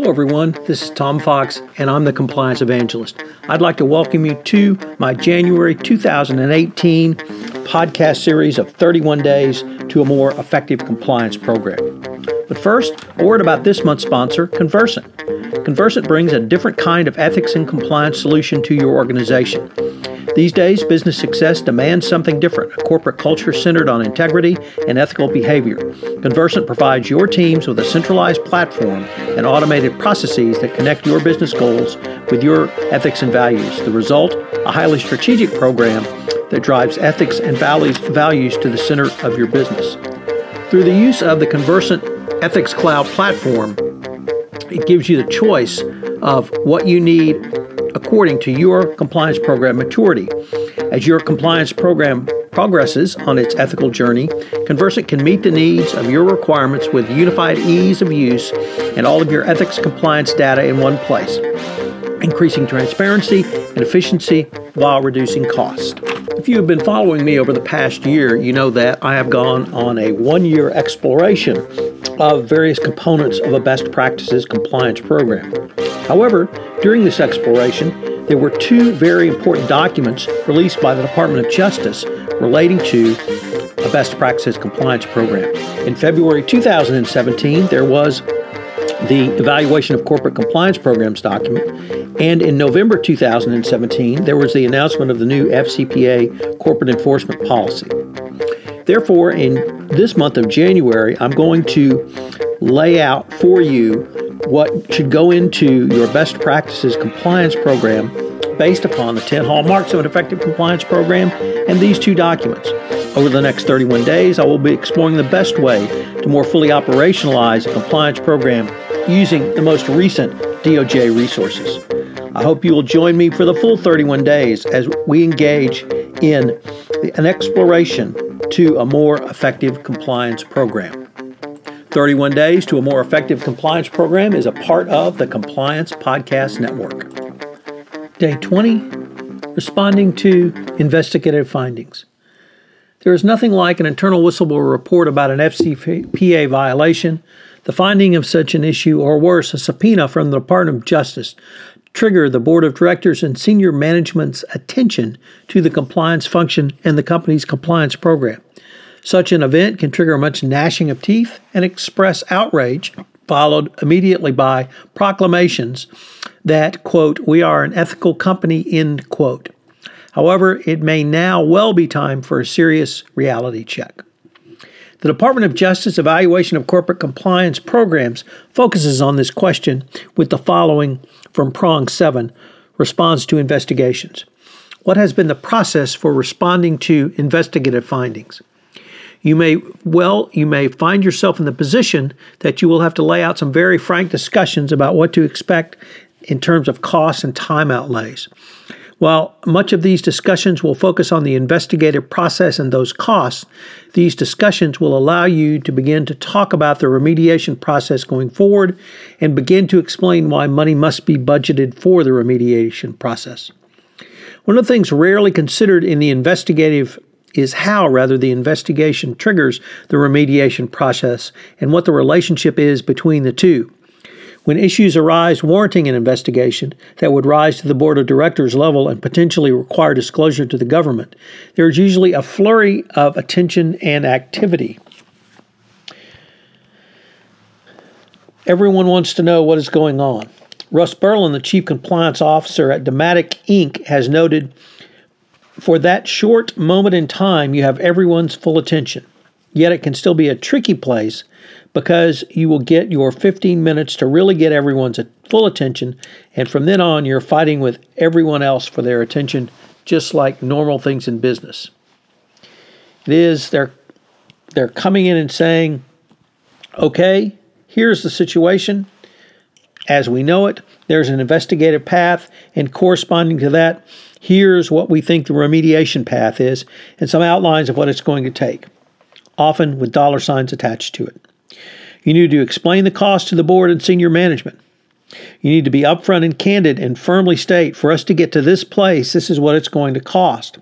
Hello, everyone. This is Tom Fox, and I'm the Compliance Evangelist. I'd like to welcome you to my January 2018 podcast series of 31 Days to a More Effective Compliance Program. But first, a word about this month's sponsor, Conversant. Conversant brings a different kind of ethics and compliance solution to your organization. These days, business success demands something different a corporate culture centered on integrity and ethical behavior. Conversant provides your teams with a centralized platform and automated processes that connect your business goals with your ethics and values. The result, a highly strategic program that drives ethics and values, values to the center of your business. Through the use of the Conversant Ethics Cloud platform, it gives you the choice of what you need according to your compliance program maturity. As your compliance program progresses on its ethical journey, Conversant can meet the needs of your requirements with unified ease of use and all of your ethics compliance data in one place, increasing transparency and efficiency while reducing cost. If you have been following me over the past year, you know that I have gone on a one year exploration of various components of a best practices compliance program. However, during this exploration, there were two very important documents released by the Department of Justice relating to a best practices compliance program. In February 2017, there was the Evaluation of Corporate Compliance Programs document, and in November 2017, there was the announcement of the new FCPA corporate enforcement policy. Therefore, in this month of January, I'm going to lay out for you what should go into your best practices compliance program based upon the 10 hallmarks of an effective compliance program and these two documents. Over the next 31 days, I will be exploring the best way to more fully operationalize a compliance program using the most recent DOJ resources. I hope you will join me for the full 31 days as we engage in an exploration to a more effective compliance program. 31 Days to a More Effective Compliance Program is a part of the Compliance Podcast Network. Day 20 Responding to Investigative Findings. There is nothing like an internal whistleblower report about an FCPA violation, the finding of such an issue, or worse, a subpoena from the Department of Justice trigger the board of directors and senior management's attention to the compliance function and the company's compliance program. Such an event can trigger much gnashing of teeth and express outrage, followed immediately by proclamations that, quote, we are an ethical company, end quote. However, it may now well be time for a serious reality check. The Department of Justice evaluation of corporate compliance programs focuses on this question with the following from prong 7 response to investigations. What has been the process for responding to investigative findings? You may well you may find yourself in the position that you will have to lay out some very frank discussions about what to expect in terms of costs and time outlays. While much of these discussions will focus on the investigative process and those costs, these discussions will allow you to begin to talk about the remediation process going forward and begin to explain why money must be budgeted for the remediation process. One of the things rarely considered in the investigative is how, rather, the investigation triggers the remediation process and what the relationship is between the two. When issues arise warranting an investigation that would rise to the board of directors level and potentially require disclosure to the government, there is usually a flurry of attention and activity. Everyone wants to know what is going on. Russ Berlin, the chief compliance officer at Dematic Inc., has noted for that short moment in time, you have everyone's full attention. Yet it can still be a tricky place because you will get your 15 minutes to really get everyone's full attention. And from then on, you're fighting with everyone else for their attention, just like normal things in business. It is, they're, they're coming in and saying, okay, here's the situation. As we know it, there's an investigative path, and corresponding to that, here's what we think the remediation path is, and some outlines of what it's going to take, often with dollar signs attached to it. You need to explain the cost to the board and senior management. You need to be upfront and candid and firmly state for us to get to this place, this is what it's going to cost.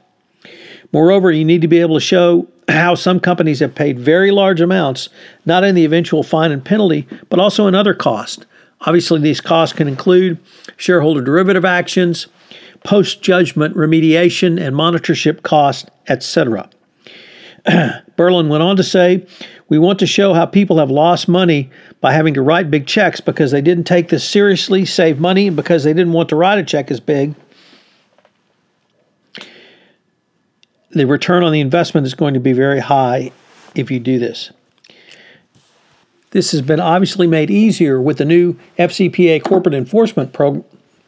Moreover, you need to be able to show how some companies have paid very large amounts, not in the eventual fine and penalty, but also in other costs, Obviously, these costs can include shareholder derivative actions, post judgment remediation and monitorship costs, etc. Berlin went on to say, We want to show how people have lost money by having to write big checks because they didn't take this seriously, save money, because they didn't want to write a check as big. The return on the investment is going to be very high if you do this. This has been obviously made easier with the new FCPA corporate enforcement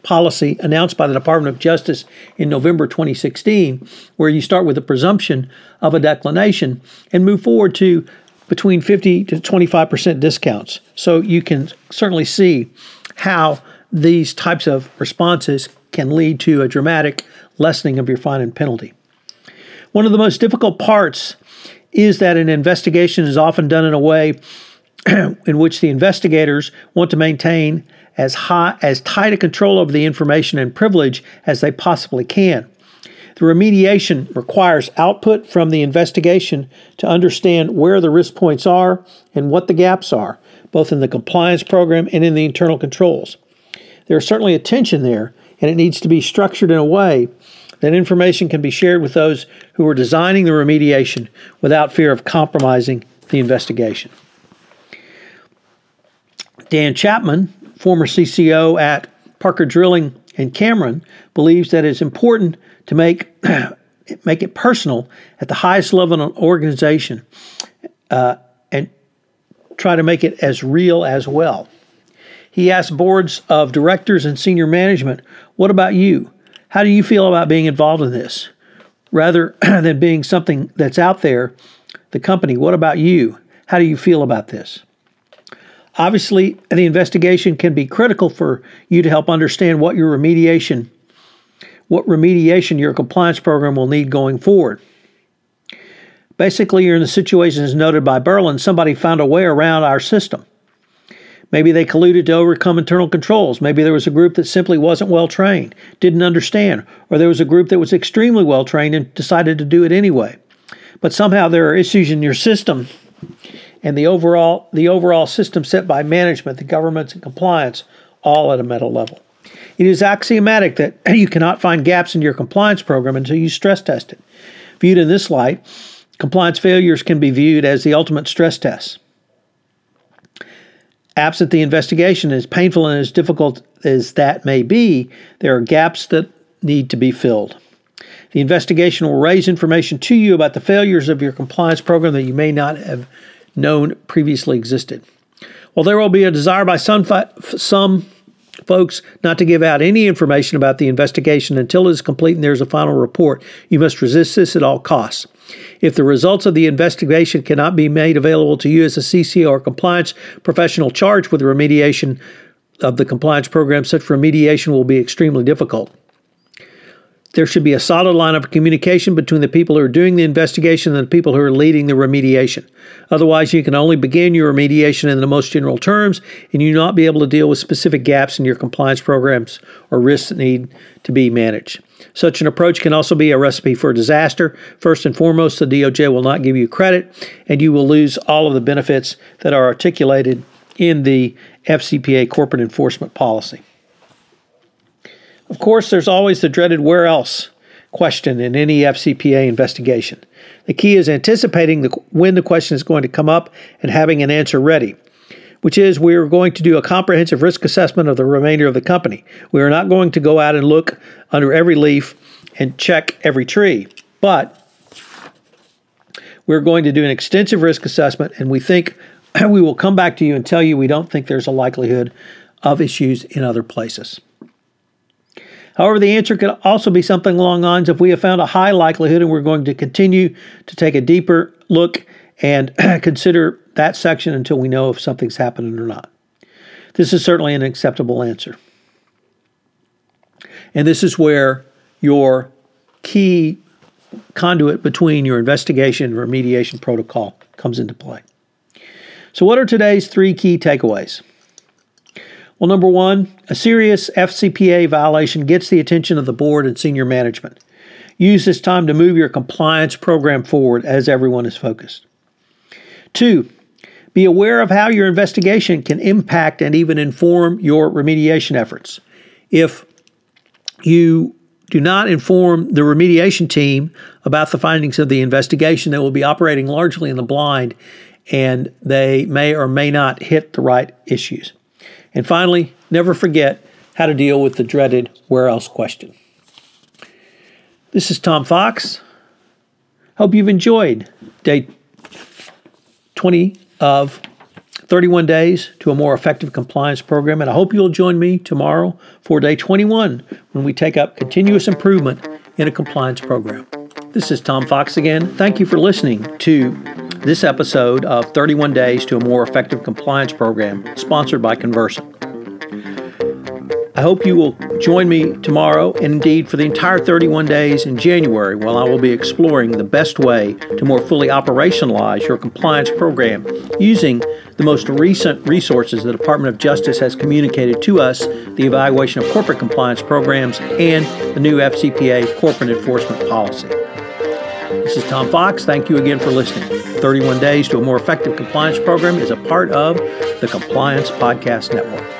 policy announced by the Department of Justice in November 2016, where you start with a presumption of a declination and move forward to between 50 to 25% discounts. So you can certainly see how these types of responses can lead to a dramatic lessening of your fine and penalty. One of the most difficult parts is that an investigation is often done in a way in which the investigators want to maintain as high as tight a control over the information and privilege as they possibly can. The remediation requires output from the investigation to understand where the risk points are and what the gaps are, both in the compliance program and in the internal controls. There is certainly a tension there, and it needs to be structured in a way that information can be shared with those who are designing the remediation without fear of compromising the investigation. Dan Chapman, former CCO at Parker Drilling and Cameron, believes that it's important to make make it personal at the highest level of an organization uh, and try to make it as real as well. He asked boards of directors and senior management, What about you? How do you feel about being involved in this? Rather than being something that's out there, the company, what about you? How do you feel about this? Obviously, the investigation can be critical for you to help understand what your remediation what remediation your compliance program will need going forward. Basically, you're in the situation as noted by Berlin, somebody found a way around our system. Maybe they colluded to overcome internal controls. Maybe there was a group that simply wasn't well trained, didn't understand, or there was a group that was extremely well trained and decided to do it anyway. But somehow there are issues in your system and the overall the overall system set by management, the governments and compliance, all at a meta level. It is axiomatic that you cannot find gaps in your compliance program until you stress test it. Viewed in this light, compliance failures can be viewed as the ultimate stress test. Absent the investigation, as painful and as difficult as that may be, there are gaps that need to be filled. The investigation will raise information to you about the failures of your compliance program that you may not have known previously existed. While there will be a desire by some, some folks not to give out any information about the investigation until it is complete and there's a final report, you must resist this at all costs. If the results of the investigation cannot be made available to you as a CCO or compliance professional charged with remediation of the compliance program, such remediation will be extremely difficult. There should be a solid line of communication between the people who are doing the investigation and the people who are leading the remediation. Otherwise, you can only begin your remediation in the most general terms, and you will not be able to deal with specific gaps in your compliance programs or risks that need to be managed. Such an approach can also be a recipe for disaster. First and foremost, the DOJ will not give you credit, and you will lose all of the benefits that are articulated in the FCPA corporate enforcement policy. Of course, there's always the dreaded where else question in any FCPA investigation. The key is anticipating the, when the question is going to come up and having an answer ready, which is we are going to do a comprehensive risk assessment of the remainder of the company. We are not going to go out and look under every leaf and check every tree, but we're going to do an extensive risk assessment and we think we will come back to you and tell you we don't think there's a likelihood of issues in other places. However, the answer could also be something along lines of we have found a high likelihood and we're going to continue to take a deeper look and consider that section until we know if something's happening or not. This is certainly an acceptable answer. And this is where your key conduit between your investigation and remediation protocol comes into play. So, what are today's three key takeaways? Well, number one, a serious FCPA violation gets the attention of the board and senior management. Use this time to move your compliance program forward as everyone is focused. Two, Be aware of how your investigation can impact and even inform your remediation efforts. If you do not inform the remediation team about the findings of the investigation, they will be operating largely in the blind and they may or may not hit the right issues. And finally, never forget how to deal with the dreaded where else question. This is Tom Fox. Hope you've enjoyed day 20 of 31 days to a more effective compliance program. And I hope you'll join me tomorrow for day 21 when we take up continuous improvement in a compliance program. This is Tom Fox again. Thank you for listening to this episode of 31 Days to a More Effective Compliance Program, sponsored by Conversant. I hope you will join me tomorrow and indeed for the entire 31 days in January while I will be exploring the best way to more fully operationalize your compliance program using the most recent resources the Department of Justice has communicated to us the evaluation of corporate compliance programs and the new FCPA corporate enforcement policy. This is Tom Fox. Thank you again for listening. 31 Days to a More Effective Compliance Program is a part of the Compliance Podcast Network.